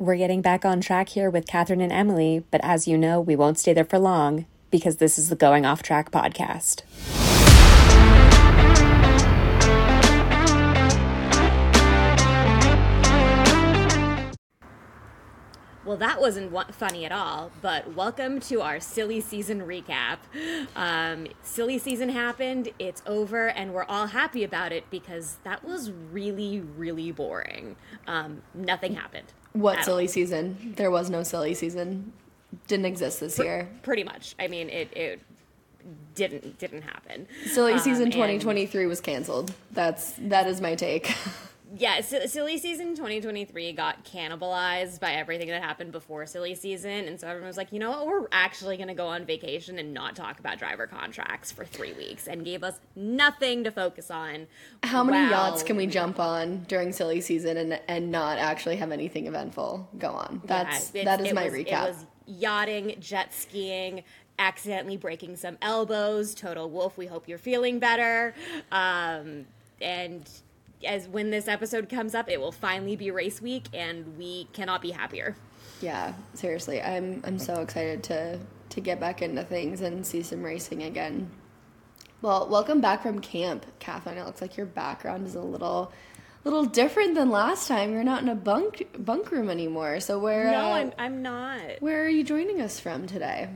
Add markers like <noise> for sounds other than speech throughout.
We're getting back on track here with Kathryn and Emily, but as you know, we won't stay there for long because this is the Going Off Track podcast. Well, that wasn't funny at all, but welcome to our silly season recap. Um, silly season happened, it's over, and we're all happy about it because that was really, really boring. Um, nothing happened. What at silly all. season? There was no silly season. Didn't exist this year. Pretty much. I mean, it, it didn't didn't happen. Silly Um, season and- 2023 was canceled. That's that is my take. <laughs> yeah, si- silly season 2023 got cannibalized by everything that happened before silly season, and so everyone was like, you know what, we're actually going to go on vacation and not talk about driver contracts for three weeks, and gave us nothing to focus on. How many yachts can we jump on during silly season and and not actually have anything eventful go on? That's Yeah, that is my was- recap. It was yachting, jet skiing, accidentally breaking some elbows. Toto Wolff, we hope you're feeling better. Um, and as when this episode comes up, it will finally be race week, and we cannot be happier. Yeah, seriously, I'm I'm so excited to to get back into things and see some racing again. Well, welcome back from camp, Kathryn. It looks like your background is a little little different than last time. You're not in a bunk bunk room anymore. So where No, uh, I'm, I'm not. where are you joining us from today?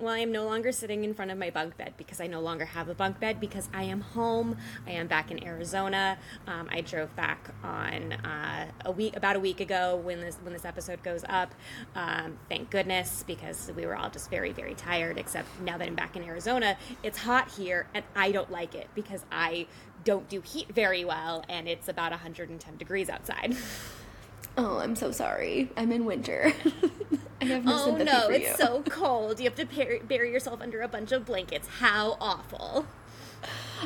Well, I am no longer sitting in front of my bunk bed because I no longer have a bunk bed because I am home. I am back in Arizona. Um, I drove back on uh, a week, about a week ago when this when this episode goes up. Um, thank goodness because we were all just very very tired. Except now that I'm back in Arizona, it's hot here and I don't like it because I don't do heat very well and it's about 110 degrees outside. <laughs> Oh, I'm so sorry. I'm in winter. <laughs> I have no oh sympathy no, it's so cold. You have to par- bury yourself under a bunch of blankets. How awful.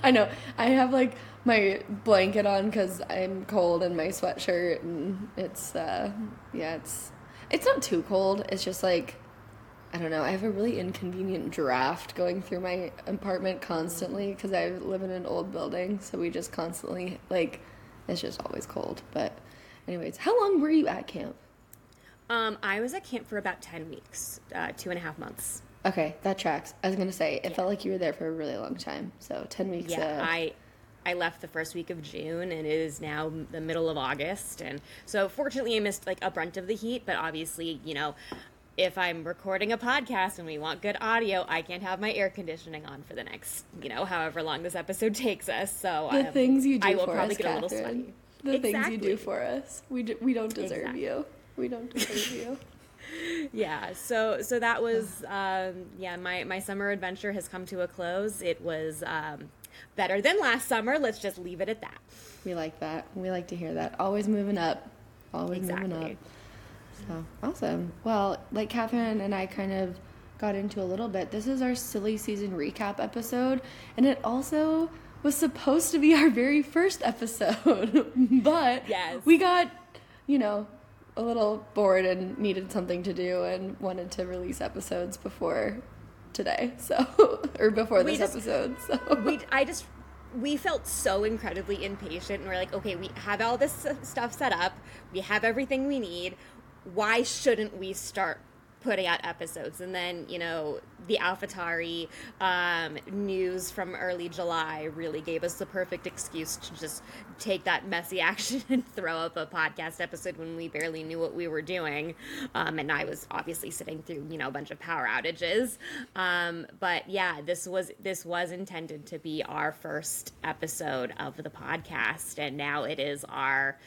I know. I have like my blanket on because I'm cold and my sweatshirt, and it's uh, yeah, it's it's not too cold. It's just like I don't know. I have a really inconvenient draft going through my apartment constantly because I live in an old building, so we just constantly like it's just always cold. But anyways, how long were you at camp? Um, I was at camp for about 10 weeks, uh, two and a half months. Okay, that tracks. I was gonna say it felt like you were there for a really long time. So ten weeks. Yeah, uh, I I left the first week of June and it is now the middle of August. And so fortunately I missed like a brunt of the heat, but obviously, you know, if I'm recording a podcast and we want good audio, I can't have my air conditioning on for the next, you know, however long this episode <laughs> takes us. So the um, things you do I will for probably us, get a little sweaty. The things you do for us. We do, we don't deserve Exactly. you. We don't deserve you. <laughs> yeah so so that was um, yeah my my summer adventure has come to a close it was um, better than last summer let's just leave it at that We like that. We like to hear that. Always moving up. Always moving up. So awesome. Well, like Catherine and I kind of got into a little bit, this is our silly season recap episode, and it also was supposed to be our very first episode, <laughs> but Yes. we got, you know, a little bored and needed something to do and wanted to release episodes before today, <laughs> so or before We this just- episode. So we i just we felt so incredibly impatient and we're like okay we have all this stuff set up we have everything we need why shouldn't we start putting out episodes and then you know the AlphaTauri um, news from early july really gave us the perfect excuse to just take that messy <laughs> action and throw up a podcast episode when we barely knew what we were doing um, and i was obviously sitting through you know a bunch of power outages um, but yeah this was this was intended to be our first episode of the podcast and now it is our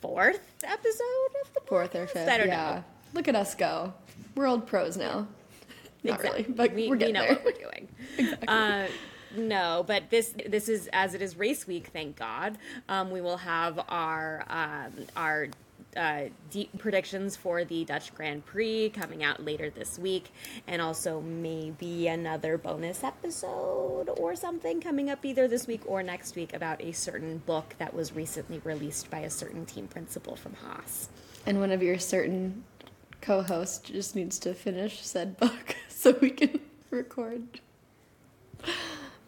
fourth episode of the fourth or fifth. I don't yeah. know. Look at us go. We're old pros now. <laughs> Not Exactly. really, but we, we're we know there. what we're doing. <laughs> uh, no, but this this is as it is race week. Thank God. Um, we will have our um, our uh, deep predictions for the Dutch Grand Prix coming out later this week, and also maybe another bonus episode or something coming up either this week or next week about a certain book that was recently released by a certain team principal from Haas. And one of your certain co-hosts just needs to finish said book <laughs> so we can record.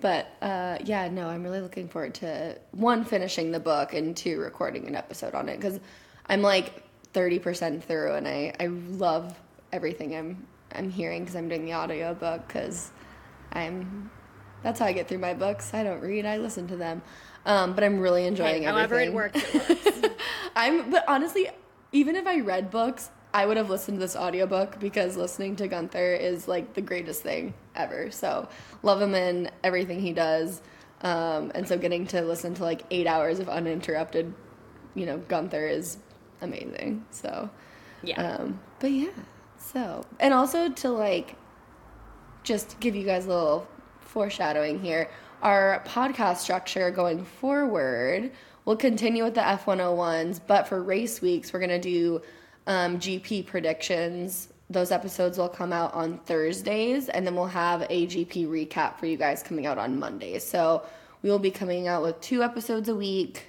But uh, yeah, no, I'm really looking forward to one finishing the book and two recording an episode on it because I'm like 30% through and I, I love everything I'm I'm hearing because I'm doing the audio book because I'm that's how I get through my books. I don't read, I listen to them. Um, but I'm really enjoying Hey, however it works, it works. <laughs> I'm but honestly, even if I read books, I would have listened to this audiobook because listening to Guenther is like the greatest thing ever. So love him in everything he does. Um, and so getting to listen to like eight hours of uninterrupted, you know, Guenther is amazing. So yeah. um, but yeah, so and also to like just give you guys a little foreshadowing here. Our podcast structure going forward will continue with the F101s, but for race weeks, we're going to do um, GP predictions. Those episodes will come out on Thursdays, and then we'll have a GP recap for you guys coming out on Monday. So we will be coming out with two episodes a week.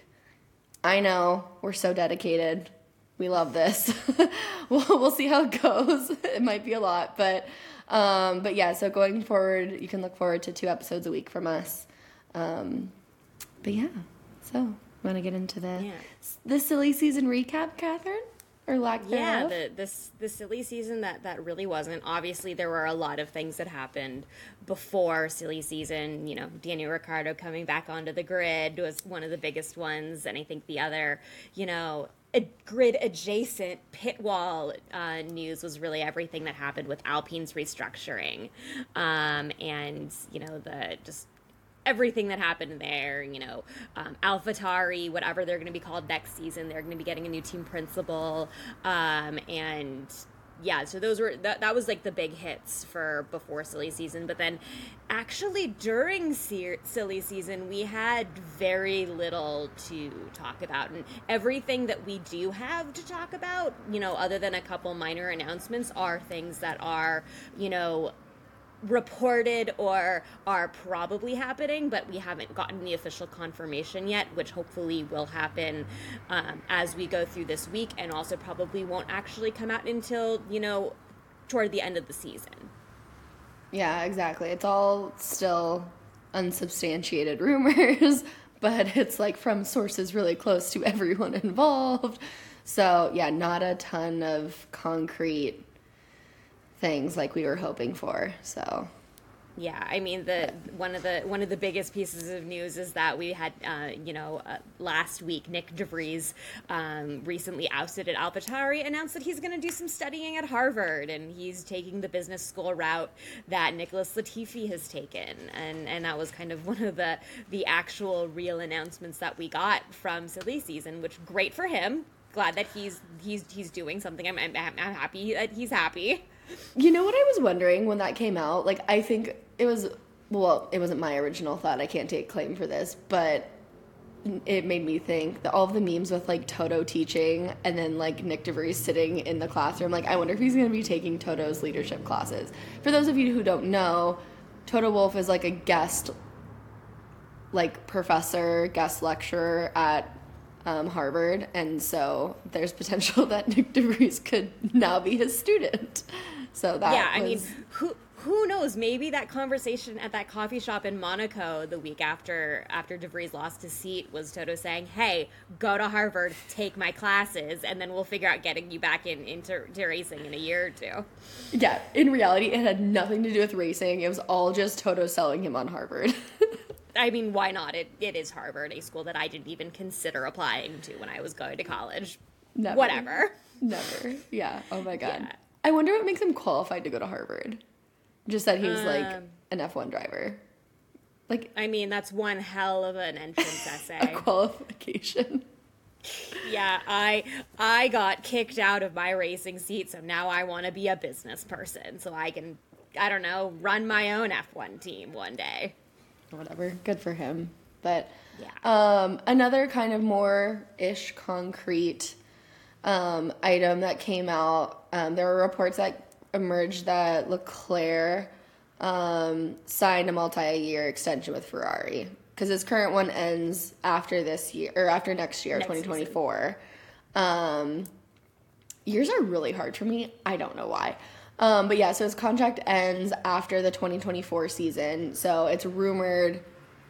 I know we're so dedicated. We love this. <laughs> we'll, we'll see how it goes. <laughs> It might be a lot, but um, but yeah. So going forward, you can look forward to two episodes a week from us. Um, but yeah. So want to get into the Yeah. the silly season recap, Kathryn, or lack yeah the this the silly season that that really wasn't. Obviously there were a lot of things that happened before silly season. You know daniel Ricciardo coming back onto the grid was one of the biggest ones and i think the other you know a grid adjacent pit wall uh, news was really everything that happened with alpine's restructuring. Um, and you know the just everything that happened there, you know, um, AlphaTauri, whatever they're going to be called next season, they're going to be getting a new team principal, um, and yeah, so those were that, that was like the big hits for before silly season, but then actually during silly season we had very little to talk about, and everything that we do have to talk about, you know, other than a couple minor announcements, are things that are, you know reported or are probably happening, but we haven't gotten the official confirmation yet, which hopefully will happen um, as we go through this week and also probably won't actually come out until, you know, toward the end of the season. Yeah, exactly. It's all still unsubstantiated <laughs> rumors, but it's like from sources really close to everyone <laughs> involved. So, yeah, not a ton of concrete things like we were hoping for. So, Yeah, I mean the one of the one of the biggest pieces of news is that we had uh, you know uh, last week Nyck de Vries um, recently ousted at AlphaTauri announced that he's going to do some studying at Harvard and he's taking the business school route that Nicholas Latifi has taken and and that was kind of one of the the actual real announcements that we got from silly season, which great for him. Glad that he's he's he's doing something. I'm I'm, I'm happy that he's happy. You know what I was wondering when that came out? Like, I think it was, well, it wasn't my original thought. I can't take claim for this, but it made me think that all of the memes with like Toto teaching and then like Nyck de Vries sitting in the classroom. Like, I wonder if he's going to be taking Toto's leadership classes. For those of you who don't know, Toto Wolff is like a guest, like professor, guest lecturer at um, Harvard, and so there's potential <laughs> that Nyck de Vries could now be his student. So that yeah, I mean, who who knows? Maybe that conversation at that coffee shop in Monaco the week after after de Vries lost his seat was Toto saying, "Hey, go to Harvard, take my classes, and then we'll figure out getting you back in into to racing in a year or two. yeah, in reality, it had nothing to do with racing. It was all just Toto selling him on Harvard. <laughs> I mean, why not? It it is Harvard, a school that I didn't even consider applying to when I was going to college. Never. Whatever. Never. Yeah. Oh my god. Yeah. I wonder what makes him qualified to go to Harvard. Just that he's like Um, an F1 driver. Like I mean, that's one hell of an entrance essay. <laughs> qualification. Yeah, I I got kicked out of my racing seat, so now I want to be a business person, so I can I don't know run my own F1 team one day. Whatever. Good for him. But Yeah. um, another kind of more ish concrete um, item that came out. Um, there were reports that emerged that Leclerc um, signed a multi-year extension with Ferrari because his current one ends after this year or after next year, Next twenty twenty four. Um, years are really hard for me. I don't know why. Um, but yeah, so his contract ends after the 2024 season. So it's rumored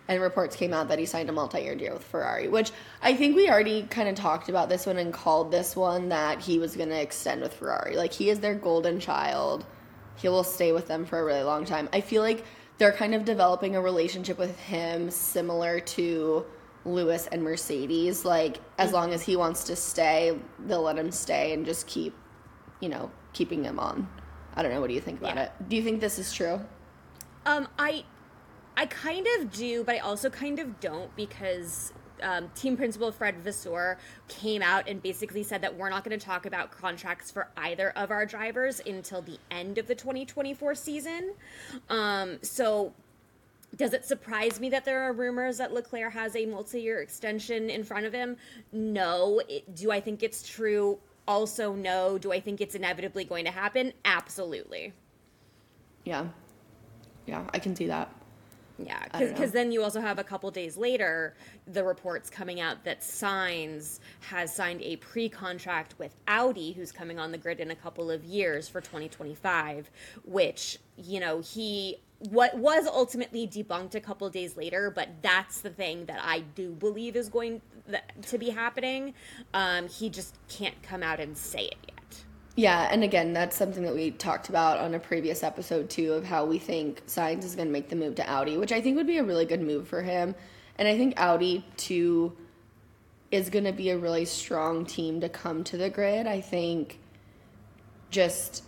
and reports came out that he signed a multi-year deal with Ferrari, which I think we already kind of talked about this one and called this one that he was going to extend with Ferrari. Like he is their golden child. He will stay with them for a really long time. I feel like they're kind of developing a relationship with him similar to Lewis and Mercedes. Like as long as he wants to stay, they'll let him stay and just keep, you know, keeping him on. I don't know. What do you think about Yeah. it? Do you think this is true? Um, I, I kind of do, but I also kind of don't because um, team principal Fred Vasseur came out and basically said that we're not going to talk about contracts for either of our drivers until the end of the 2024 season. Um, so. Does it surprise me that there are rumors that Leclerc has a multi-year extension in front of him? No. It, do I think it's true? Also, no. Do I think it's inevitably going to happen? Absolutely. Yeah. Yeah, I can see that. Yeah, because then you also have a couple days later the reports coming out that Sainz has signed a pre-contract with Audi, who's coming on the grid in a couple of years for 2025, which you know he what was ultimately debunked a couple days later, but that's the thing that I do believe is going th- to be happening. Um, he just can't come out and say it yet. Yeah, and again, that's something that we talked about on a previous episode too of how we think Sainz is going to make the move to Audi, which I think would be a really good move for him. And I think Audi too is going to be a really strong team to come to the grid. I think just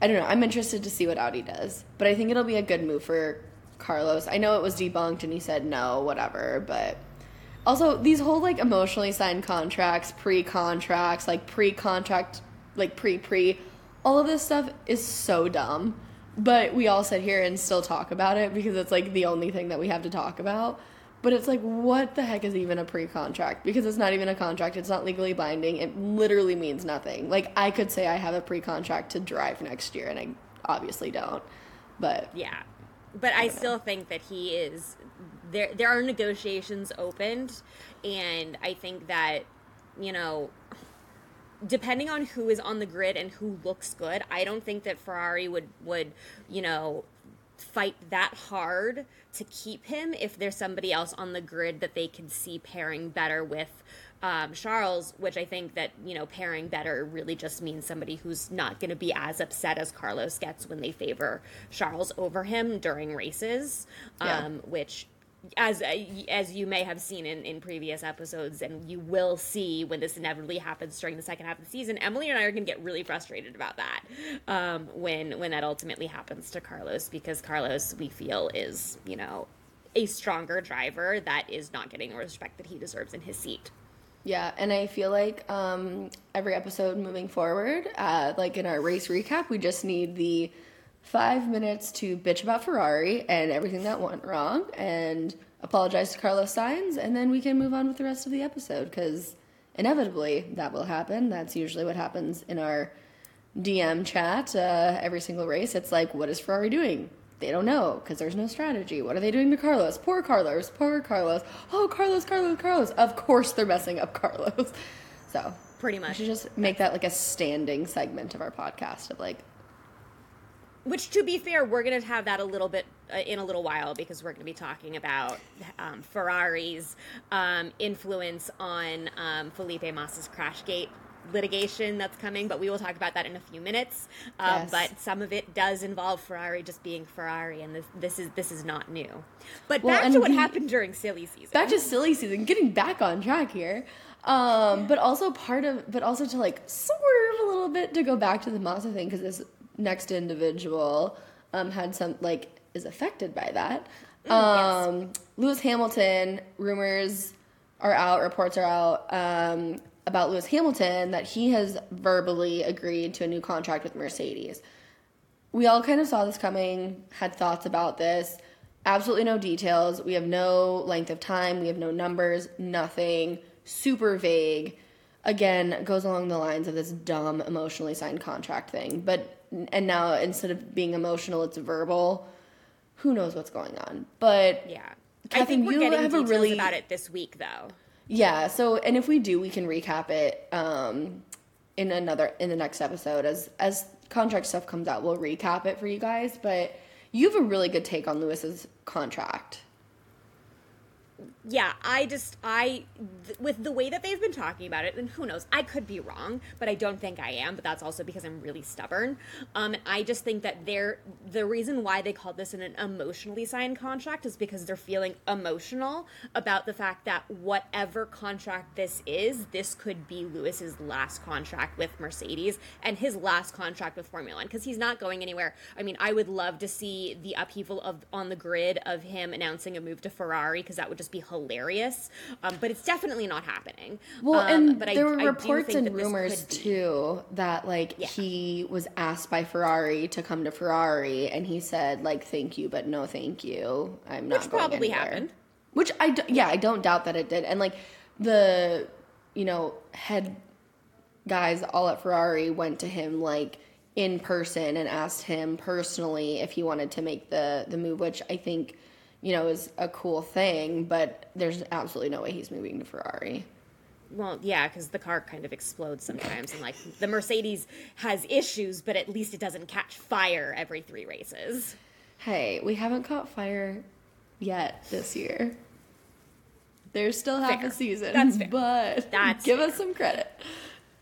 I don't know. I'm interested to see what Audi does, but I think it'll be a good move for Carlos. I know it was debunked and he said no, whatever, but also these whole like emotionally signed contracts, pre-contracts, like pre-contract, like pre-pre, all of this stuff is so dumb. But we all sit here and still talk about it because it's like the only thing that we have to talk about. But it's like, what the heck is even a pre contract? Because it's not even a contract. It's not legally binding. It literally means nothing. Like, I could say I have a pre contract to drive next year, and I obviously don't. But Yeah. But I still think that he is there there are negotiations opened and I think that you know depending on who is on the grid and who looks good, I don't think that Ferrari would would, you know, fight that hard to keep him if there's somebody else on the grid that they can see pairing better with um, Charles, which I think that you know pairing better really just means somebody who's not going to be as upset as Carlos gets when they favor Charles over him during races, Yeah. um, which. As as you may have seen in, in previous episodes, and you will see when this inevitably happens during the second half of the season, Emily and I are going to get really frustrated about that um, when when that ultimately happens to Carlos, because Carlos we feel is you know a stronger driver that is not getting the respect that he deserves in his seat. Yeah, and I feel like um, every episode moving forward, uh, like in our race recap, we just need the five minutes to bitch about Ferrari and everything that went wrong and apologize to Carlos Sainz, and then we can move on with the rest of the episode because inevitably that will happen. That's usually what happens in our DM chat uh, every single race. It's like, what is Ferrari doing? They don't know because there's no strategy. What are they doing to Carlos? Poor Carlos. Poor Carlos. Oh, Carlos, Carlos, Carlos. Of course they're messing up <laughs> Carlos. So Pretty we much. should just make that like a standing segment of our podcast of like, Which, to be fair, we're going to have that a little bit uh, in a little while because we're going to be talking about um, Ferrari's um, influence on um, Felipe Massa's Crashgate litigation that's coming, but we will talk about that in a few minutes. Um, Yes. But some of it does involve Ferrari just being Ferrari, and this, this is this is not new. But Well, back to what we- happened during silly season. back to silly season, getting back on track here. Um, but also part of, but also to like swerve a little bit to go back to the Massa thing because this next individual um, had some like is affected by that. Um, Lewis Hamilton rumors are out, reports are out um, about Lewis Hamilton that he has verbally agreed to a new contract with Mercedes we all kind of saw this coming, had thoughts about this. Absolutely no details. We have no length of time. We have no numbers, nothing. Super vague. Again, goes along the lines of this dumb emotionally signed contract thing. But, and now instead of being emotional, it's verbal. Who knows what's going on? But yeah. I Kathryn, think we're you getting have a really- about it this week, though. yeah, so and if we do, we can recap it um, in another in the next episode as as contract stuff comes out. We'll recap it for you guys. But you have a really good take on Lewis's contract. Yeah, I just I th- with the way that they've been talking about it, and who knows, I could be wrong, but I don't think I am. But that's also because I'm really stubborn. Um, I just think that they're the reason why they called this an, an emotionally signed contract is because they're feeling emotional about the fact that whatever contract this is, this could be Lewis's last contract with Mercedes and his last contract with Formula One because he's not going anywhere. I mean, I would love to see the upheaval of on the grid of him announcing a move to Ferrari because that would just be. Um, but it's definitely not happening. Well, um, and but I- there were I do reports and rumors too that like Yeah. he was asked by Ferrari to come to Ferrari, and he said like "thank you, but no thank you." I'm not Which probably anywhere." happened. Which I d- yeah, I don't doubt that it did, and like the you know head guys all at Ferrari went to him like in person and asked him personally if he wanted to make the the move, which I think you know is a cool thing. But there's absolutely no way he's moving to Ferrari. Well, yeah, because the car kind of explodes sometimes, and like the Mercedes has issues, but at least it doesn't catch fire every three races. Hey, we haven't caught fire yet this year. There's still half Fair. a season, That's fair. but That's give fair. us some credit.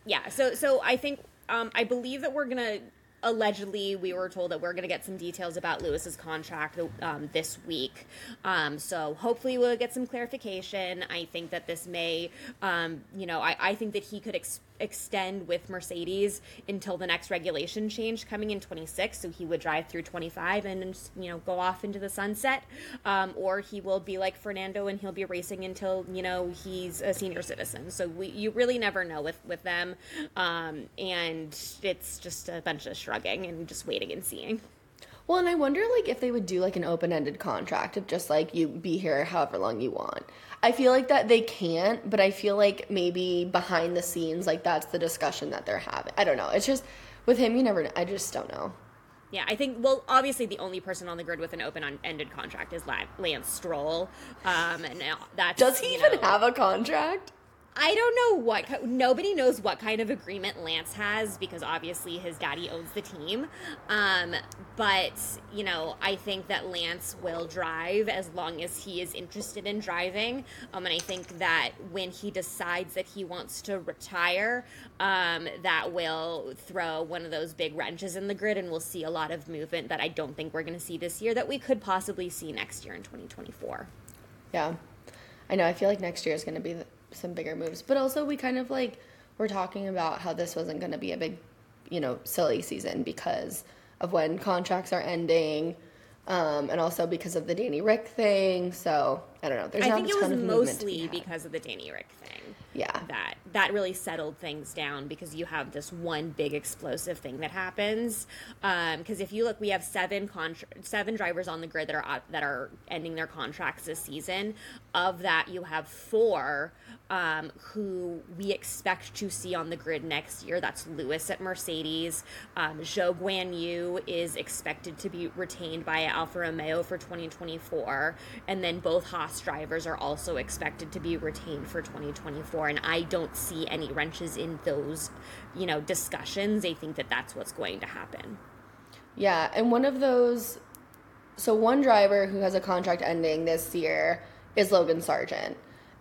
Yeah, so so I think um, I believe that we're gonna allegedly we were told that we're gonna get some details about Lewis's contract um, this week. Um, so hopefully we'll get some clarification. I think that this may, um, you know, I, I think that he could ex- extend with Mercedes until the next regulation change coming in 26. So he would drive through 25 and you know go off into the sunset, um, or he will be like Fernando and he'll be racing until you know he's a senior citizen. So we you really never know with with them, um, and it's just a bunch of shrugging and just waiting and seeing. Well, and I wonder like if they would do like an open-ended contract of just like you be here however long you want. I feel like that they can't, but I feel like maybe behind the scenes like that's the discussion that they're having. I don't know. It's just with him you never know. I just don't know. Yeah, I think. Well, obviously, the only person on the grid with an open-ended contract is Lance Stroll. Um, and that's Does he even know- have a contract? I don't know what. Nobody knows what kind of agreement Lance has because obviously his daddy owns the team. Um, but you know, I think that Lance will drive as long as he is interested in driving. Um, and I think that when he decides that he wants to retire, um, that will throw one of those big wrenches in the grid, and we'll see a lot of movement that I don't think we're going to see this year that we could possibly see next year in 2024. Yeah. I know. I feel like next year is going to be the, some bigger moves. But also, we kind of like, we're talking about how this wasn't going to be a big, you know, silly season because of when contracts are ending. Um, and also because of the Danny Rick thing. So, I don't know. There's I think it was ton of movement to be mostly because of the Danny Rick thing. Yeah. That that really settled things down because you have this one big explosive thing that happens. Because if you look, we have seven contra- seven drivers on the grid that are that are ending their contracts this season. Of that, you have four um, who we expect to see on the grid next year. That's Lewis at Mercedes. Um, Zhou Guan Yu is expected to be retained by Alfa Romeo for 2024. And then both Haas drivers are also expected to be retained for 2024. And I don't see any wrenches in those, you know, discussions. I think that that's what's going to happen. Yeah, and one of those. So one driver who has a contract ending this year is Logan Sargeant,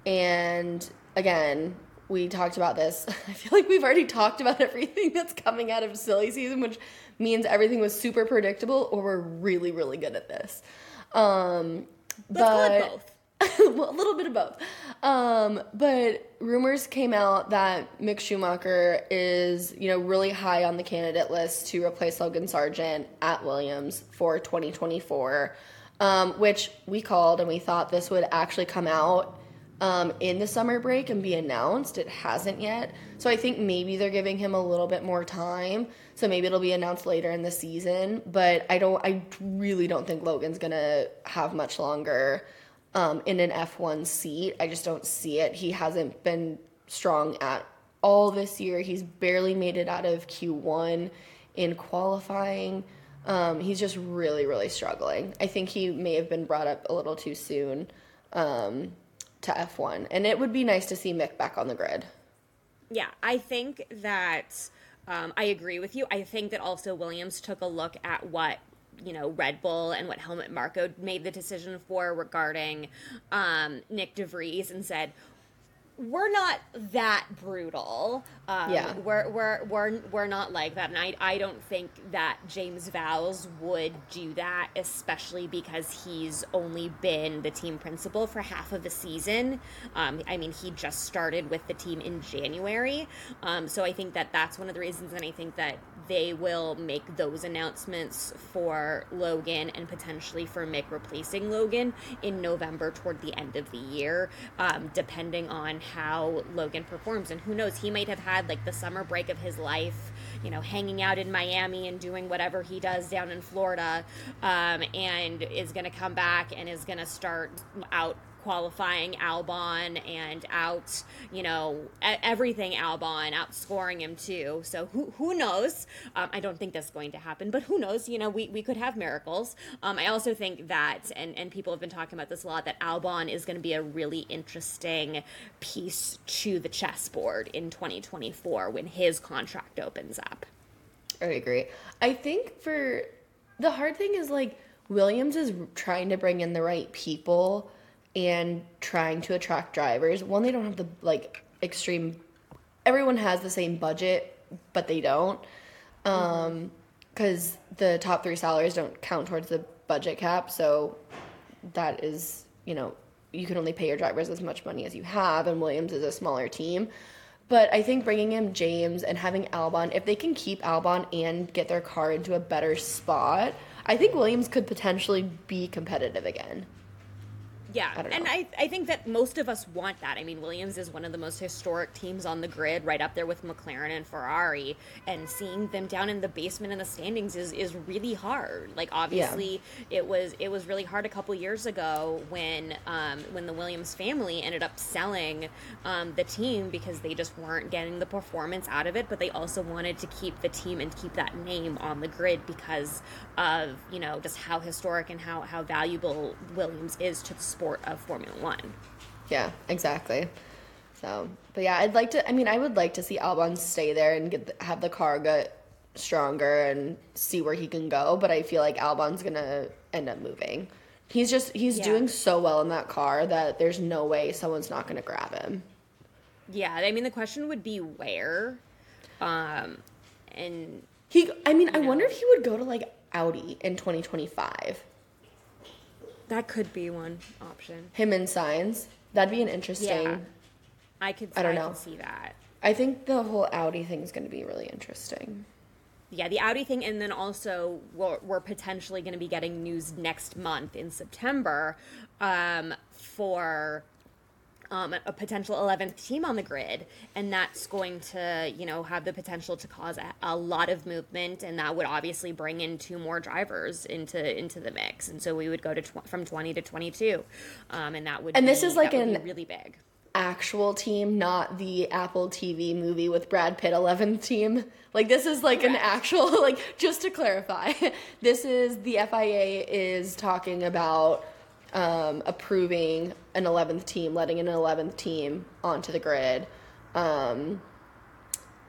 and again, we talked about this. <laughs> I feel like we've already talked about everything <laughs> that's coming out of silly season, which means everything was super predictable, or we're really, really good at this. Um, Let's but- both. <laughs> a little bit of both. Um, but rumors came out that Mick Schumacher is, you know, really high on the candidate list to replace Logan Sargeant at Williams for 2024, um, which we called and we thought this would actually come out um, in the summer break and be announced. It hasn't yet. So I think maybe they're giving him a little bit more time. So maybe it'll be announced later in the season. But I don't, I really don't think Logan's going to have much longer um, in an F1 seat. I just don't see it. He hasn't been strong at all this year. He's barely made it out of Q1 in qualifying. Um, he's just really, really struggling. I think he may have been brought up a little too soon um, to F1. And it would be nice to see Mick back on the grid. Yeah, I think that um, I agree with you. I think that also Williams took a look at what you know Red Bull and what Helmut Marko made the decision for regarding um, Nyck de Vries and said we're not that brutal. Um, Yeah. we're we're we're we're not like that, and I I don't think that James Vowles would do that, especially because he's only been the team principal for half of the season. Um, I mean, he just started with the team in January, um, so I think that that's one of the reasons, and I think that they will make those announcements for Logan and potentially for Mick replacing Logan in November toward the end of the year, um, depending on how Logan performs. And who knows, he might have had like the summer break of his life, you know, hanging out in Miami and doing whatever he does down in Florida, um, and is going to come back and is going to start out qualifying Albon and out, you know, everything Albon, outscoring him too. So who, who knows? Um, I don't think that's going to happen, but who knows? You know, we, we could have miracles. Um, I also think that, and, and people have been talking about this a lot, that Albon is going to be a really interesting piece to the chessboard in 2024 when his contract opens up. I agree. I think for the hard thing is like Williams is trying to bring in the right people and trying to attract drivers. One, they don't have the like extreme. Everyone has the same budget, but they don't, um, because the top three salaries don't count towards the budget cap. So that is, you know, you can only pay your drivers as much money as you have, and Williams is a smaller team. But I think bringing in James and having Albon, if they can keep Albon and get their car into a better spot, I think Williams could potentially be competitive again. Yeah, I and. I, I think that most of us want that. I mean, Williams is one of the most historic teams on the grid, right up there with McLaren and Ferrari. And seeing them down in the basement in the standings is, is really hard. Like, obviously, it was it was really hard a couple years ago when um, when the Williams family ended up selling um, the team because they just weren't getting the performance out of it. But they also wanted to keep the team and keep that name on the grid because of you know just how historic and how how valuable Williams is to the sport of Formula One. Yeah, exactly. So, but yeah, I'd like to. I mean, I would like to see Albon stay there and get have the car get stronger and see where he can go. But I feel like Albon's gonna end up moving. He's just he's Yeah. doing so well in that car that there's no way someone's not gonna grab him. Yeah, I mean the question would be where, um, and He, I mean, I know. wonder if he would go to like Audi in 2025. That could be one option. Him and Sainz. That'd be an interesting. Yeah. I could. I don't I know. See that. I think the whole Audi thing is going to be really interesting. Yeah, the Audi thing, and then also we're, we're potentially going to be getting news next month in September um, for um, a potential 11th team on the grid, and that's going to, you know, have the potential to cause a, a lot of movement, and that would obviously bring in two more drivers into into the mix, and so we would go to tw- from 20 to 22, um, and that would And this is like an- really big. Actual team, not the Apple TV movie with Brad Pitt 11th team. Like this is like an actual <laughs> like just to clarify. <laughs> This is the FIA is talking about um, approving an 11th team, letting an 11th team onto the grid. Um,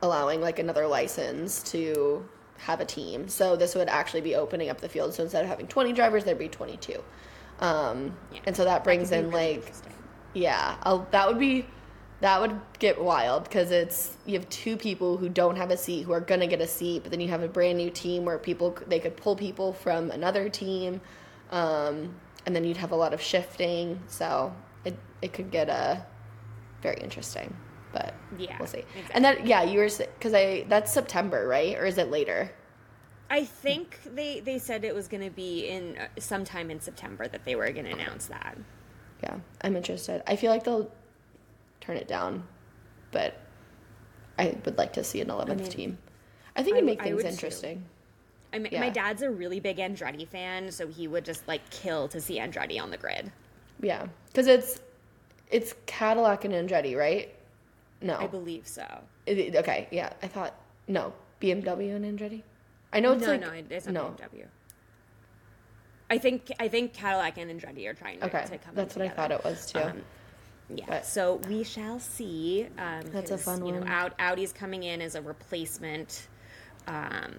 allowing like another license to have a team. So this would actually be opening up the field. So instead of having 20 drivers, there'd be 22. Um, Yeah. and so that brings be in really like, yeah, I'll, that would be, that would get wild because it's, you have two people who don't have a seat who are going to get a seat, but then you have a brand new team where people, they could pull people from another team. Um, and then you'd have a lot of shifting. So it, it could get uh, very interesting. But Yeah, we'll see. exactly. And that, yeah, you were because I that's September, right? Or is it later? I think they they said it was going to be in uh, sometime in September that they were going to announce that. Yeah, I'm interested. I feel like they'll turn it down, but I would like to see an 11th mean, team. I think it'd make I things interesting. too. I mean, Yeah. my dad's a really big Andretti fan, so he would just like kill to see Andretti on the grid. Yeah, because it's it's Cadillac and Andretti, right? No, I believe so. It- okay, yeah, I thought no BMW and Andretti. I know it's no, like no, it's not no. BMW. I think I think Cadillac and Andretti are trying to, Okay, to come. that's what I thought it was too. Um, yeah, But- so we shall see. Um, That's a fun you one. Know, Audi's coming in as a replacement um,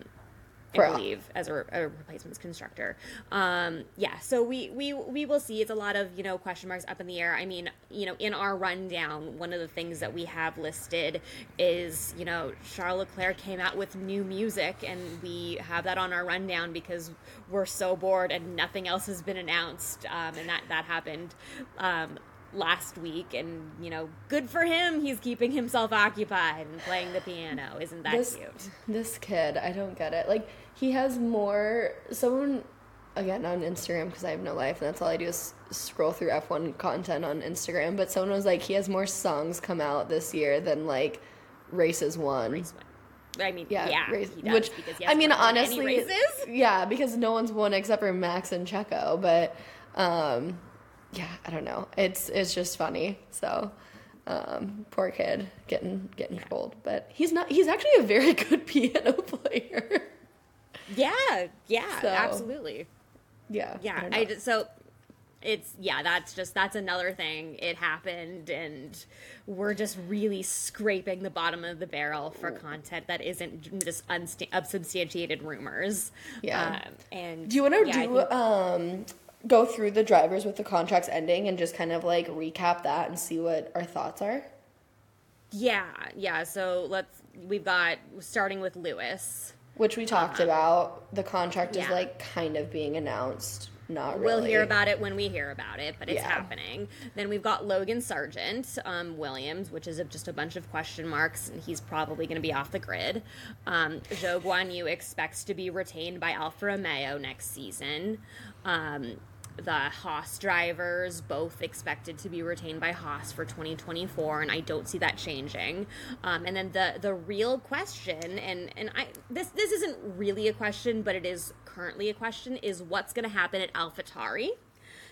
I believe, as a, a replacements constructor. Um, yeah, so we, we we will see. It's a lot of you know question marks up in the air. I mean, you know, in our rundown, one of the things that we have listed is you know Charles Leclerc came out with new music, and we have that on our rundown because we're so bored and nothing else has been announced, um, and that that happened. Um, last week and you know good for him he's keeping himself occupied and playing the piano isn't that this cute this kid, I don't get it. Like he has more. Someone again on Instagram because I have no life and that's all I do is scroll through F1 content on Instagram. But someone was like, he has more songs come out this year than like races won. Race. I mean, Yeah, yeah, race, he does, which I mean, honestly, races. yeah, because no one's won except for Max and Checo. But um, yeah, I don't know. It's it's just funny. So um, poor kid getting getting trolled, but he's not. He's actually a very <laughs> good piano player. Yeah, yeah, So, absolutely. yeah, Yeah, don't I, just, so it's yeah, that's just that's another thing. It happened, and we're just really scraping the bottom of the barrel for content that isn't just unsta- unsubstantiated rumors. Yeah. um, and Do you want to yeah, do think- um go through the drivers with the contracts ending and just kind of like recap that and see what our thoughts are? yeah, yeah. So let's we've got starting with Lewis. Which we talked about. The contract is Uh-huh. like kind of being announced. Not really. We'll hear about it when we hear about it, but it's Yeah. happening. Then we've got Logan Sargeant um, Williams, which is a, just a bunch of question marks, and he's probably going to be off the grid. Um, Zhou Guan Yu expects to be retained by Alfa Romeo next season. Um, the Haas drivers both expected to be retained by Haas for 2024, and I don't see that changing. Um, and then the the real question, and and I this this isn't really a question, but it is currently a question, is what's going to happen at AlphaTauri?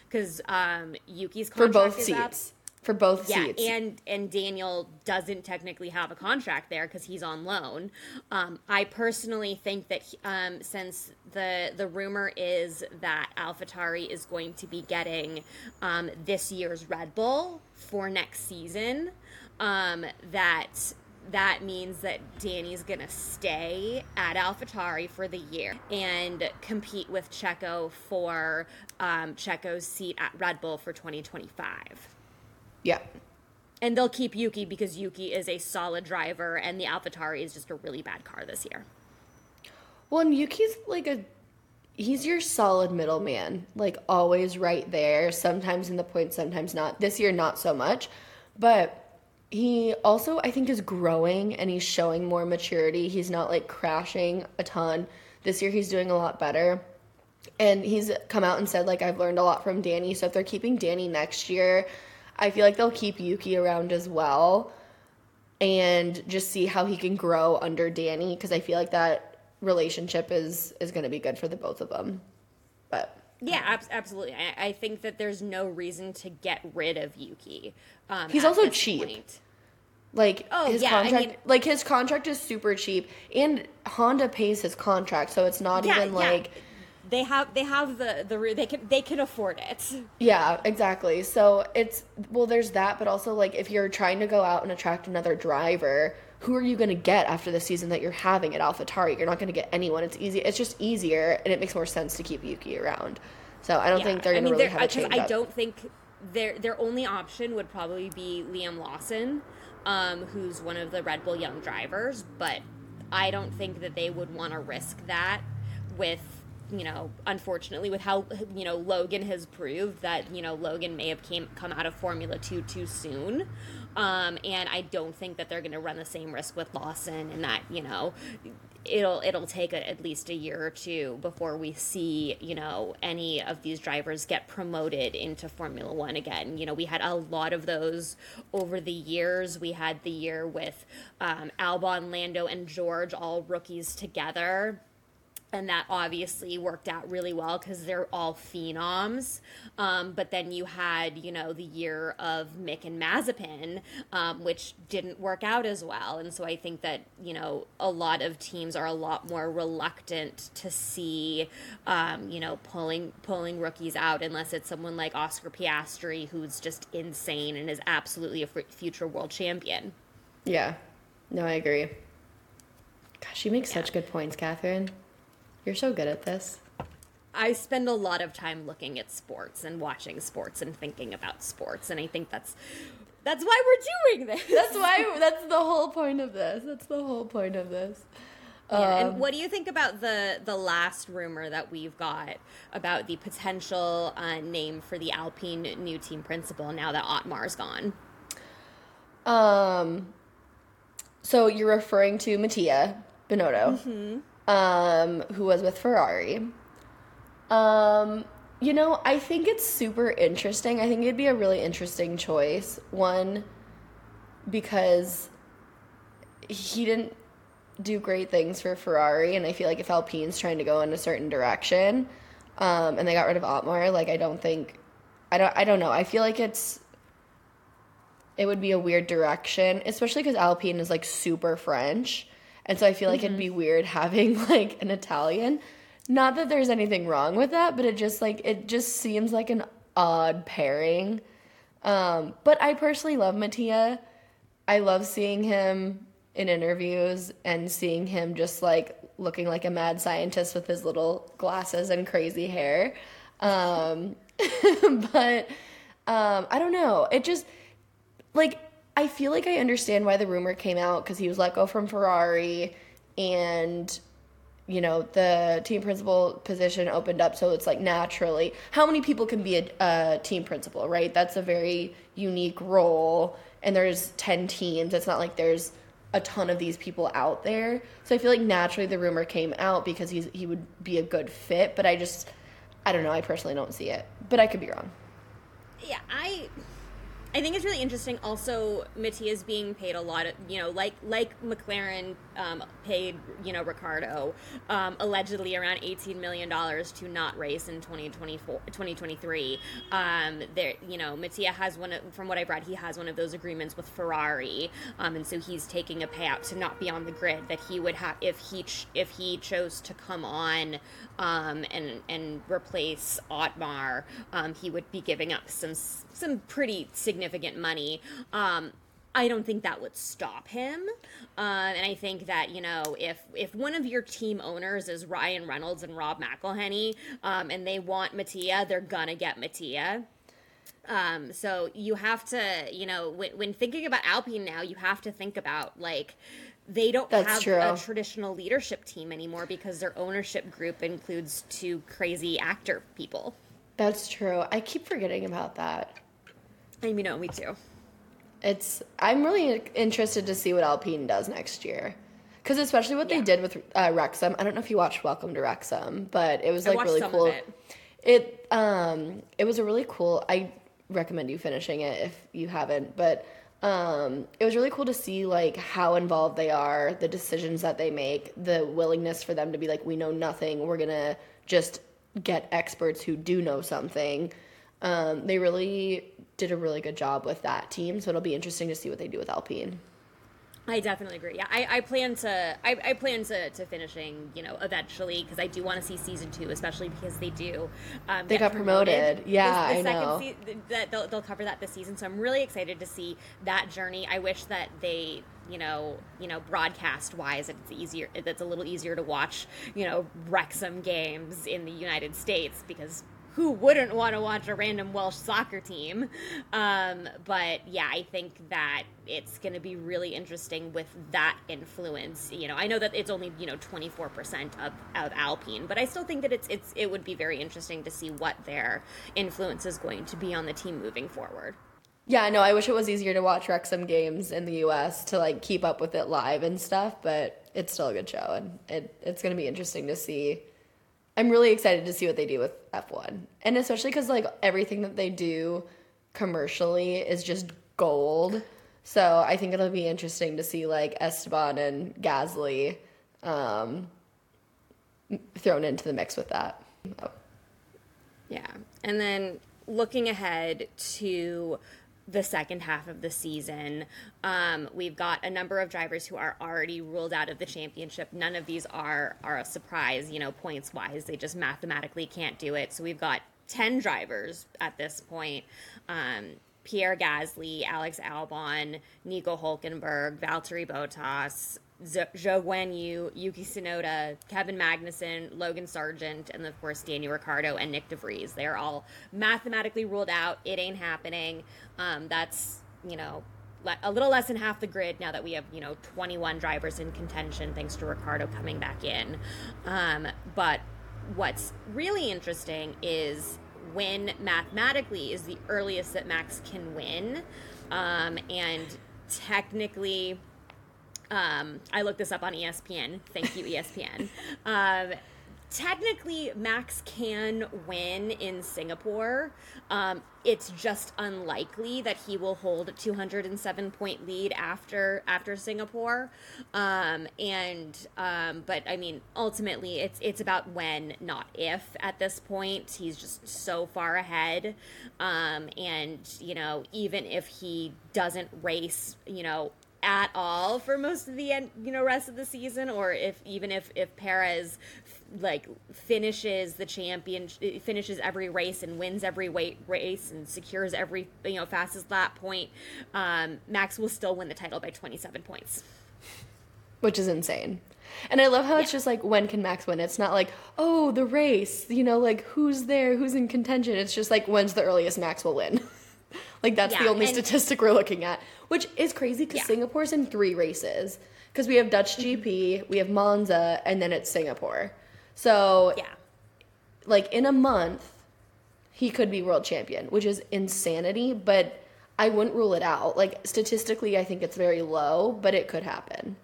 Because um, Yuki's for both is up. For both Yeah, seats. and and Daniel doesn't technically have a contract there because he's on loan. Um, I personally think that he, um, since the the rumor is that AlphaTauri is going to be getting um, this year's Red Bull for next season, um, that that means that Danny's gonna stay at AlphaTauri for the year and compete with Checo for um, Checo's seat at Red Bull for 2025 yeah. and they'll keep Yuki because Yuki is a solid driver, and the AlphaTauri is just a really bad car this year. Well, and Yuki's like a he's your solid middleman, like always right there, sometimes in the point, sometimes not. This year not so much, but he also I think is growing and he's showing more maturity. He's not like crashing a ton. This year he's doing a lot better. And he's come out and said like I've learned a lot from Danny, so if they're keeping Danny next year, I feel like they'll keep Yuki around as well and just see how he can grow under Danny because I feel like that relationship is is going to be good for the both of them. But Yeah, ab- absolutely. I, I think that there's no reason to get rid of Yuki. Um, He's also cheap. point. like Oh, his yeah, I contract mean- like his contract is super cheap and Honda pays his contract so it's not Yeah, even yeah. They have they have the the they can they can afford it. Yeah, exactly. So it's well, there's that, but also like if you're trying to go out and attract another driver, who are you going to get after the season that you're having at AlphaTauri? You're not going to get anyone. It's easy. It's just easier, and it makes more sense to keep Yuki around. So I don't Yeah. think they're going to mean, really they're- have a change. I up. don't think their their only option would probably be Liam Lawson, um, who's one of the Red Bull young drivers. But I don't think that they would want to risk that with you know unfortunately with how you know Logan has proved that you know Logan may have came come out of Formula 2 too soon um, and I don't think that they're going to run the same risk with Lawson and that you know it'll it'll take a, at least a year or two before we see you know any of these drivers get promoted into Formula One again. You know, we had a lot of those over the years. We had the year with um, Albon, Lando, and George, all rookies together. And that obviously worked out really well because they're all phenoms. Um, but then you had, you know, the year of Mick and Mazepin, um, which didn't work out as well. And so I think that, you know, a lot of teams are a lot more reluctant to see, um, you know, pulling pulling rookies out unless it's someone like Oscar Piastri, who's just insane and is absolutely a f- future world champion. Yeah, no, I agree. Gosh, you make such good points, Kathryn. You're so good at this. I spend a lot of time looking at sports and watching sports and thinking about sports, and I think that's that's why we're doing this. <laughs> That's why. That's the whole point of this. That's the whole point of this. Yeah, um, and what do you think about the the last rumor that we've got about the potential uh, name for the Alpine new team principal now that Otmar's gone? Um. So you're referring to Mattia Binotto, mm-hmm. Um, who was with Ferrari. Um, you know, I think it's super interesting. I think it'd be a really interesting choice. One, because he didn't do great things for Ferrari, and I feel like if Alpine's trying to go in a certain direction, um, and they got rid of Otmar, like I don't think, I don't, I don't know. I feel like it's, it would be a weird direction, especially because Alpine is like super French, and so I feel like mm-hmm. it'd be weird having <laughs> like an Italian. Not that there's anything wrong with that, but it just like it just seems like an odd pairing. Um, but I personally love Mattia. I love seeing him in interviews and seeing him just like looking like a mad scientist with his little glasses and crazy hair. Um, <laughs> but um, I don't know. It just like I feel like I understand why the rumor came out because he was let go from Ferrari and you know the team principal position opened up so it's like naturally. How many people can be a, a, team principal right? That's a very unique role and there's 10 teams. It's not like there's a ton of these people out there. So i feel like naturally the rumor came out because he's he would be a good fit but i just i don't know. I personally don't see it. But i could be wrong. Yeah i I think it's really interesting. Also, Mattia's being paid a lot of, you know, like like McLaren um, paid, you know, Ricciardo um, allegedly around eighteen million dollars to not race in 2024, 2023. Um, there, you know, Mattia has one. Of, from what I've read, he has one of those agreements with Ferrari, um, and so he's taking a payout to not be on the grid that he would have if he ch- if he chose to come on um, and and replace Otmar. Um, he would be giving up some some pretty significant money. Um, I don't think that would stop him. Uh, and I think that you know if if one of your team owners is Ryan Reynolds and Rob McElhenney, um, and they want Mattia, they're gonna get Mattia. Um, so you have to, you know, when, when thinking about Alpine now, you have to think about like they don't That's have true. a traditional leadership team anymore because their ownership group includes two crazy actor people. That's true. I keep forgetting about that. I mean, no, me too. It's. I'm really interested to see what Alpine does next year, because especially what yeah. they did with uh, Wrexham. I don't know if you watched Welcome to Wrexham, but it was like really cool. It. it um it was a really cool. I recommend you finishing it if you haven't, but um, it was really cool to see like how involved they are, the decisions that they make, the willingness for them to be like, we know nothing, we're gonna just get experts who do know something. Um, they really did a really good job with that team, so it'll be interesting to see what they do with Alpine. I definitely agree. Yeah, I, I plan to I, I plan to, to finishing you know eventually because I do want to see season two, especially because they do. Um, they got promoted. promoted. Yeah, this, I know. Se- that they'll, they'll cover that this season, so I'm really excited to see that journey. I wish that they you know, you know, broadcast wise, it's easier. It's a little easier to watch, you know, Wrexham games in the United States because who wouldn't want to watch a random Welsh soccer team? Um, but yeah, I think that it's going to be really interesting with that influence. You know, I know that it's only you know twenty four percent of of Alpine, but I still think that it's it's it would be very interesting to see what their influence is going to be on the team moving forward. Yeah, no, I wish it was easier to watch Wrexham games in the U.S. to like keep up with it live and stuff, but it's still a good show, and it, it's going to be interesting to see I'm really excited to see what they do with F1. And especially because, like, everything that they do commercially is just gold. So I think it'll be interesting to see, like, Esteban and Gasly um, thrown into the mix with that. Oh. Yeah. And then looking ahead to the second half of the season. Um, we've got a number of drivers who are already ruled out of the championship. None of these are are a surprise, you know, points wise. They just mathematically can't do it. So we've got ten drivers at this point. Um, Pierre Gasly, Alex Albon, Nico Hulkenberg, Valtteri Bottas, Zhou Guanyu, Yuki Tsunoda, Kevin Magnussen, Logan Sargeant, and of course Daniel Ricciardo and Nyck de Vries. They're all mathematically ruled out. It ain't happening. Um, that's you know a little less than half the grid now that we have you know 21 drivers in contention thanks to Ricciardo coming back in. Um, but what's really interesting is when mathematically is the earliest that Max can win, um, and technically um, I looked this up on ESPN. Thank you, ESPN. <laughs> um, technically, Max can win in Singapore. Um, it's just unlikely that he will hold a 207 point lead after after Singapore. Um, and um, but I mean, ultimately, it's it's about when, not if. At this point, he's just so far ahead. Um, and you know, even if he doesn't race, you know, at all for most of the end, you know, rest of the season, or if even if if Perez like finishes the champion, finishes every race and wins every weight race and secures every you know fastest lap point, um, Max will still win the title by twenty seven points, which is insane. And I love how yeah. it's just like when can Max win? It's not like oh the race, you know, like who's there, who's in contention. It's just like when's the earliest Max will win. <laughs> like that's yeah, the only statistic we're looking at, which is crazy because yeah. Singapore's in three races. Because we have Dutch mm-hmm. GP, we have Monza, and then it's Singapore. So yeah, like in a month, he could be world champion, which is insanity. But I wouldn't rule it out. Like statistically, I think it's very low, but it could happen.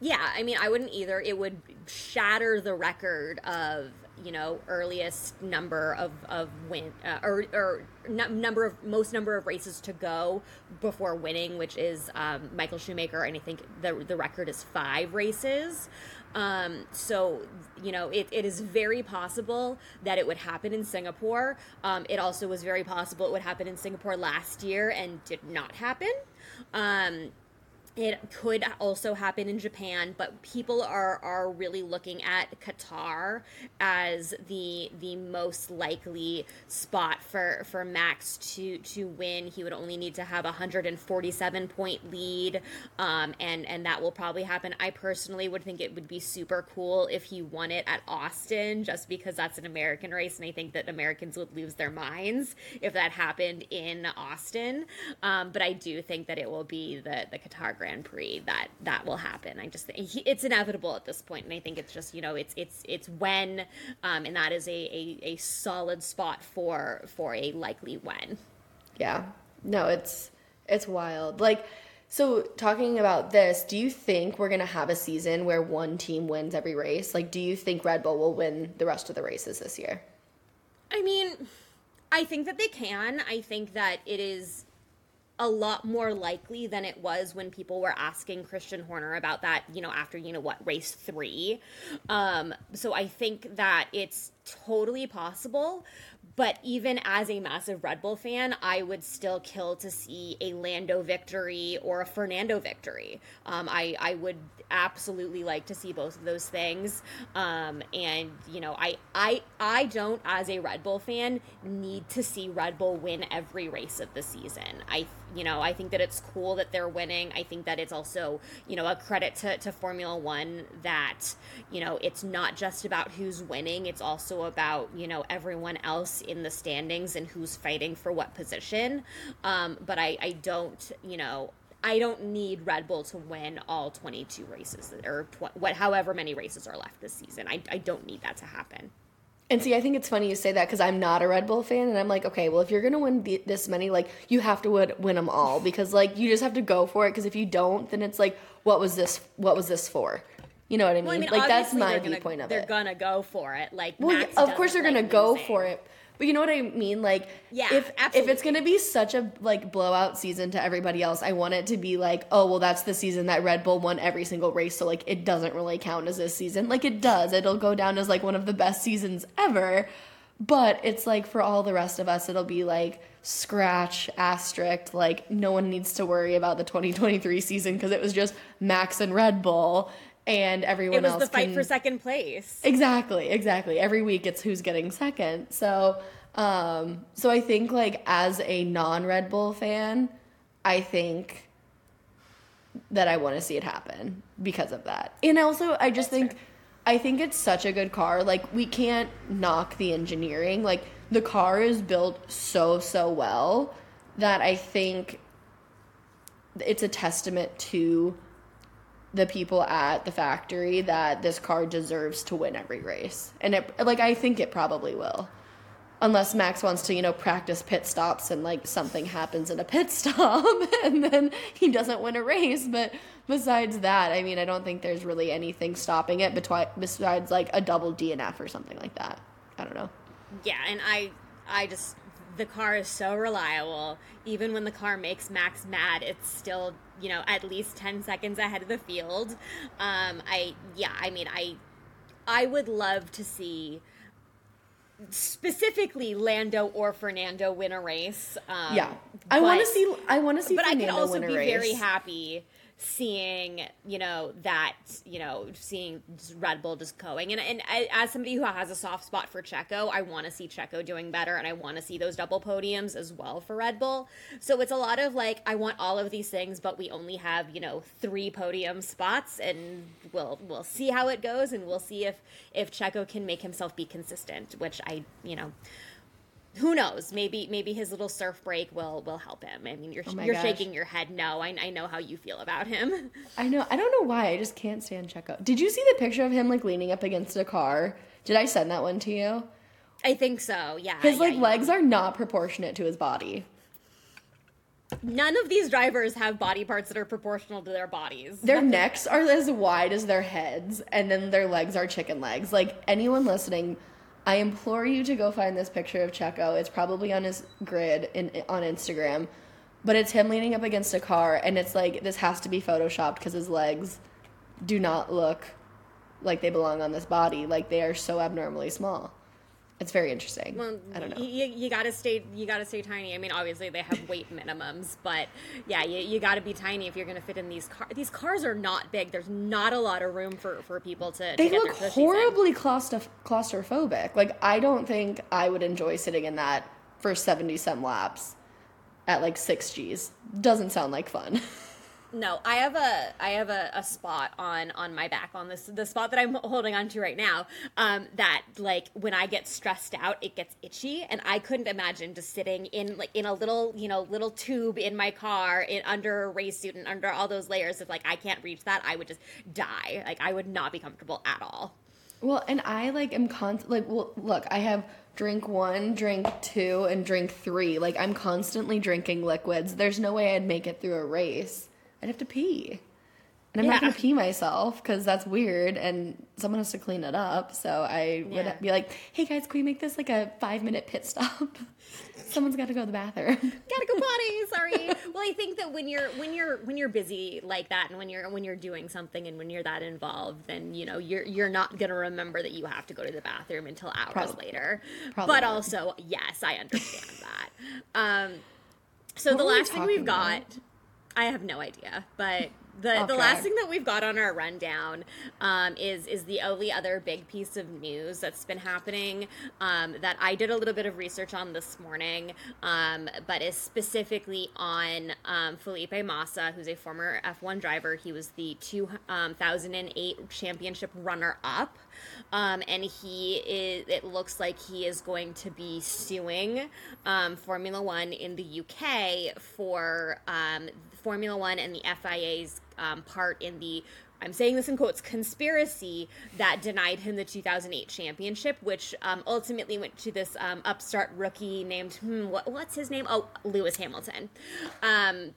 Yeah, I mean, I wouldn't either. It would shatter the record of you know earliest number of of win uh, or or n- number of most number of races to go before winning, which is um, Michael Schumacher, and I think the the record is five races. Um, so you know it, it is very possible that it would happen in Singapore. Um, it also was very possible it would happen in Singapore last year and did not happen. Um, it could also happen in Japan, but people are are really looking at Qatar as the the most likely spot for for Max to to win. He would only need to have a 147 point lead, um, and and that will probably happen. I personally would think it would be super cool if he won it at Austin, just because that's an American race, and I think that Americans would lose their minds if that happened in Austin. Um, but I do think that it will be the the Qatar Grand Grand Prix that that will happen. I just think it's inevitable at this point, and I think it's just you know it's it's it's when, um, and that is a, a a solid spot for for a likely when. Yeah, no, it's it's wild. Like, so talking about this, do you think we're gonna have a season where one team wins every race? Like, do you think Red Bull will win the rest of the races this year? I mean, I think that they can. I think that it is a lot more likely than it was when people were asking Christian Horner about that, you know, after, you know, what, race three. Um, so I think that it's totally possible. But even as a massive Red Bull fan, I would still kill to see a Lando victory or a Fernando victory. Um, I, I would absolutely like to see both of those things. Um, and you know, I I I don't, as a Red Bull fan, need to see Red Bull win every race of the season. I you know, I think that it's cool that they're winning. I think that it's also, you know, a credit to, to Formula One that, you know, it's not just about who's winning, it's also about, you know, everyone else in the standings and who's fighting for what position. Um, but I, I don't, you know, I don't need Red Bull to win all 22 races or tw- what, however many races are left this season. I, I don't need that to happen. And see, I think it's funny you say that because I'm not a Red Bull fan, and I'm like, okay, well, if you're gonna win the, this many, like, you have to win, win them all because, like, you just have to go for it. Because if you don't, then it's like, what was this? What was this for? You know what I mean? Well, I mean like that's my viewpoint of they're it. They're gonna go for it. Like, well, Max of course they're like gonna go losing. for it. But you know what I mean? Like, yeah, if absolutely. if it's gonna be such a like blowout season to everybody else, I want it to be like, oh well, that's the season that Red Bull won every single race, so like it doesn't really count as this season. Like it does. It'll go down as like one of the best seasons ever. But it's like for all the rest of us, it'll be like scratch asterisk. Like no one needs to worry about the 2023 season because it was just Max and Red Bull and everyone else. It was else the fight can... for second place. Exactly, exactly. Every week it's who's getting second. So, um, so I think like as a non Red Bull fan, I think that I want to see it happen because of that. And also, I just think, I think it's such a good car. Like, we can't knock the engineering. Like, the car is built so, so well that I think it's a testament to the people at the factory that this car deserves to win every race. And it, like, I think it probably will unless Max wants to, you know, practice pit stops and like something happens in a pit <laughs> stop and then he doesn't win a race. But besides that, I mean, I don't think there's really anything stopping it betwi- besides like a double DNF or something like that. I don't know. Yeah, and I, I just the car is so reliable. Even when the car makes Max mad, it's still you know at least ten seconds ahead of the field. Um, I yeah, I mean, I, I would love to see specifically Lando or Fernando win a race. Um, yeah, I want to see. I want to see. But Fernando I can also be race. very happy seeing you know that you know seeing Red Bull just going and and I, as somebody who has a soft spot for Checo, I want to see Checo doing better and I want to see those double podiums as well for Red Bull. So it's a lot of like I want all of these things, but we only have you know three podium spots, and we'll we'll see how it goes, and we'll see if if Checo can make himself be consistent, which I you know who knows? Maybe maybe his little surf break will will help him. I mean, you're Oh you're gosh. shaking your head. No, I, I know how you feel about him. <laughs> I know. I don't know why. I just can't stand Checo. Did you see the picture of him like leaning up against a car? Did I send that one to you? I think so. Yeah. His yeah, like yeah. legs are not proportionate to his body. None of these drivers have body parts that are proportional to their bodies. Their necks are as wide as their heads, and then their legs are chicken legs. Like anyone listening, I implore you to go find this picture of Checo. It's probably on his grid in on Instagram, but it's him leaning up against a car, and it's like this has to be photoshopped because his legs do not look like they belong on this body. Like they are so abnormally small. It's very interesting. Well, I don't know. You, you gotta stay. You gotta stay tiny. I mean, obviously they have weight <laughs> minimums, but yeah, you, you gotta be tiny if you're gonna fit in these cars. These cars are not big. There's not a lot of room for for people to. They to get look horribly claustro- claustrophobic. Like I don't think I would enjoy sitting in that for seventy some laps at like six G's. Doesn't sound like fun. <laughs> No, I have a I have a, a spot on on my back on this the spot that I'm holding on to right now. Um, that like when I get stressed out, it gets itchy, and I couldn't imagine just sitting in like in a little you know little tube in my car in under a race suit and under all those layers. If like I can't reach that, I would just die. Like I would not be comfortable at all. well, and I like am con like well look, I have drink one, drink two, and drink three. Like I'm constantly drinking liquids. There's no way I'd make it through a race. I'd have to pee. And I'm not gonna pee myself because that's weird, and someone has to clean it up. So I would Yeah. be like, "Hey guys, can we make this like a five minute pit stop? <laughs> Someone's got to go to the bathroom." <laughs> gotta go potty sorry well i think that when you're when you're when you're busy like that and when you're when you're doing something and when you're that involved then you know you're you're not gonna remember that you have to go to the bathroom until hours Probably. later Probably but not. also yes i understand <laughs> that um so What the last thing we've talking got about? I have no idea but the, the last thing that we've got on our rundown um, is is the only other big piece of news that's been happening um, that I did a little bit of research on this morning, um, but is specifically on um, Felipe Massa, who's a former F1 driver. He was the 2008 championship runner up. Um, and he is, it looks like he is going to be suing um, Formula One in the UK for um, Formula One and the FIA's um, part in the I'm saying this in quotes conspiracy that denied him the 2008 championship, which um, ultimately went to this um, upstart rookie named hmm, what, what's his name? Oh, Lewis Hamilton. Um,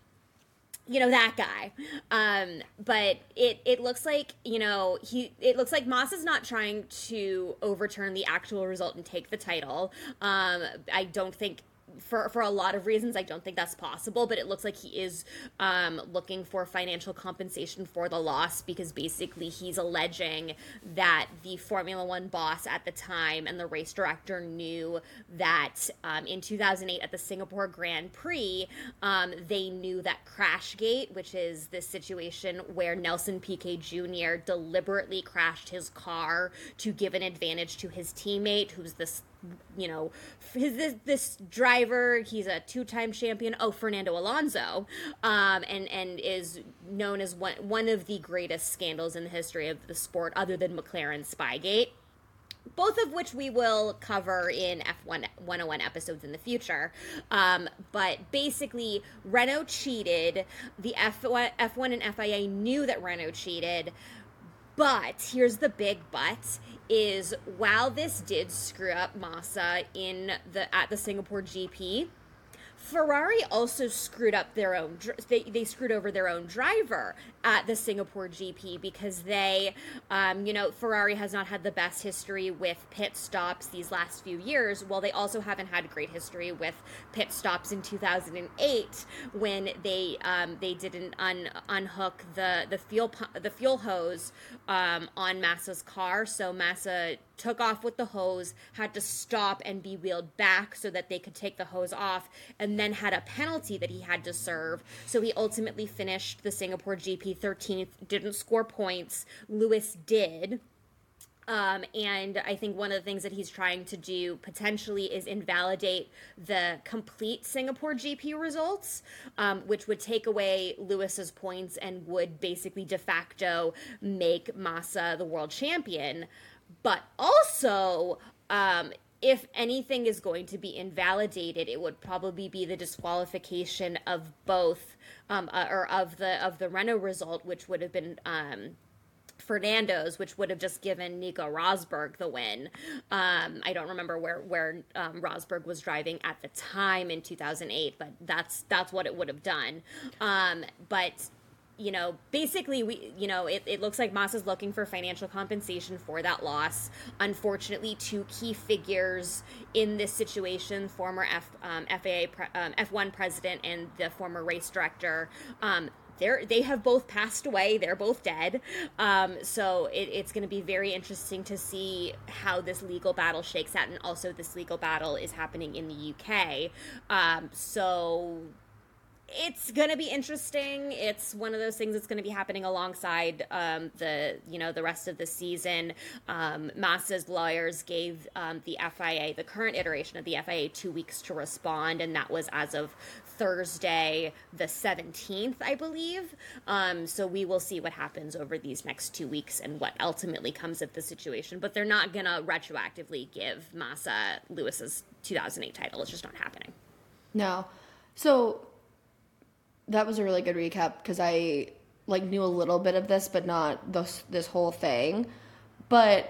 you know that guy. Um but it it looks like you know he it looks like moss is not trying to overturn the actual result and take the title. Um i don't think for for a lot of reasons i don't think that's possible but it looks like he is um looking for financial compensation for the loss because basically he's alleging that the formula 1 boss at the time and the race director knew that um, in 2008 at the singapore grand prix um, they knew that crashgate which is this situation where nelson piquet jr deliberately crashed his car to give an advantage to his teammate who's this you know, his this, this driver. He's a two-time champion. Oh, Fernando Alonso, um, and and is known as one one of the greatest scandals in the history of the sport, other than McLaren Spygate both of which we will cover in F1 101 episodes in the future. Um, but basically, Renault cheated. The F1, F1 and FIA knew that Renault cheated. But here's the big but is while this did screw up Massa in the at the Singapore GP, Ferrari also screwed up their own. They, they screwed over their own driver at the Singapore GP because they, um, you know, Ferrari has not had the best history with pit stops these last few years. Well, they also haven't had great history with pit stops in 2008 when they um, they didn't un, unhook the the fuel the fuel hose um, on Massa's car, so Massa took off with the hose, had to stop and be wheeled back so that they could take the hose off, and then had a penalty that he had to serve. So he ultimately finished the Singapore GP 13th, didn't score points. Lewis did. Um, and I think one of the things that he's trying to do potentially is invalidate the complete Singapore GP results, um, which would take away Lewis's points and would basically de facto make Massa the world champion. But also, um, if anything is going to be invalidated, it would probably be the disqualification of both, um, uh, or of the of the Renault result, which would have been um, Fernando's, which would have just given Nico Rosberg the win. Um, I don't remember where where um, Rosberg was driving at the time in 2008, but that's that's what it would have done. Um, but you know, basically, we, you know, it, it looks like Moss is looking for financial compensation for that loss. Unfortunately, two key figures in this situation, former F, um, FIA, um, F1 president and the former race director, um, they're, they have both passed away. They're both dead. Um, so it, it's going to be very interesting to see how this legal battle shakes out. And also, this legal battle is happening in the UK. Um, so it's gonna be interesting. It's one of those things that's gonna be happening alongside um, the you know the rest of the season. Um, Massa's lawyers gave um, the FIA, the current iteration of the FIA, two weeks to respond, and that was as of Thursday, the seventeenth, I believe. Um, so we will see what happens over these next two weeks and what ultimately comes of the situation. But they're not gonna retroactively give Massa Lewis's 2008 title. It's just not happening. No. So that was a really good recap because I like knew a little bit of this, but not this this whole thing. But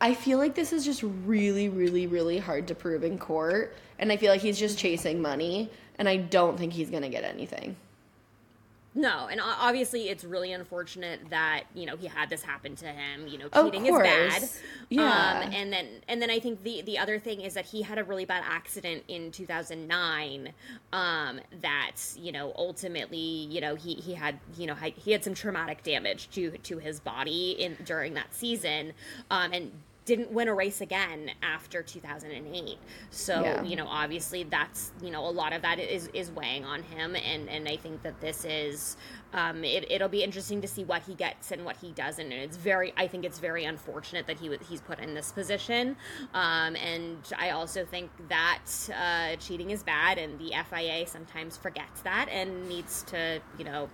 I feel like this is just really, really, really hard to prove in court, and I feel like he's just chasing money, and I don't think he's gonna get anything. No, and obviously it's really unfortunate that you know he had this happen to him. You know, cheating is bad. Yeah, um, and then and then I think the the other thing is that he had a really bad accident in 2009. Um, that you know ultimately you know he he had you know he had some traumatic damage to to his body in during that season. Um, and didn't win a race again after 2008. So, yeah. you know, obviously that's, you know, a lot of that is, is weighing on him. And, and I think that this is, um, it, it'll be interesting to see what he gets and what he doesn't. And it's very, I think it's very unfortunate that he was he's put in this position. Um, and I also think that uh, cheating is bad and the FIA sometimes forgets that and needs to, you know,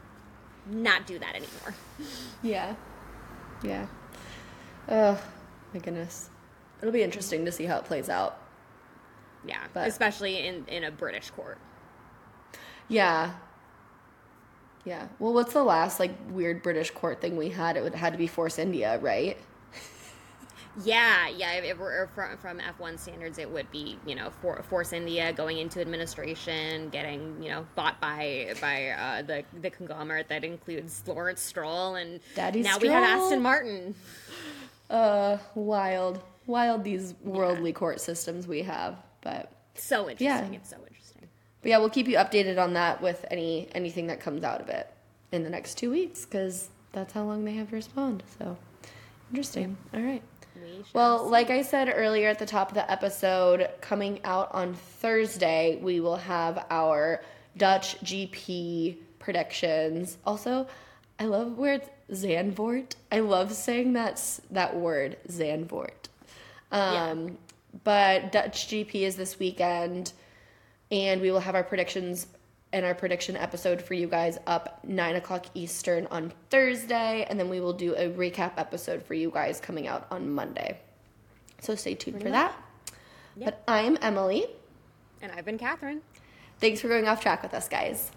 not do that anymore. Yeah. Yeah. Ugh. My goodness. It'll be interesting to see how it plays out. Yeah, but, especially in in a British court. Yeah. Yeah. Well, what's the last like weird British court thing we had? It would had to be Force India, right? <laughs> Yeah, yeah. If it were from, from F1 standards, it would be you know for, Force India going into administration, getting you know bought by by uh, the the conglomerate that includes Lawrence Stroll, and Daddy now Stroll. we have Aston Martin. Uh, wild, wild these worldly yeah. court systems we have, but so interesting. Yeah. It's so interesting. But yeah, we'll keep you updated on that with any anything that comes out of it in the next two weeks because that's how long they have to respond. So interesting. All right. We well, see. like I said earlier at the top of the episode, coming out on Thursday, we will have our Dutch GP predictions. Also, I love where it's Zandvoort. I love saying that that word, Zandvoort. Um, yeah. but Dutch GP is this weekend, and we will have our predictions and our prediction episode for you guys up nine o'clock Eastern on Thursday, and then we will do a recap episode for you guys coming out on Monday. So stay tuned for that. But I'm Emily. And I've been Kathryn. Thanks for going off track with us, guys.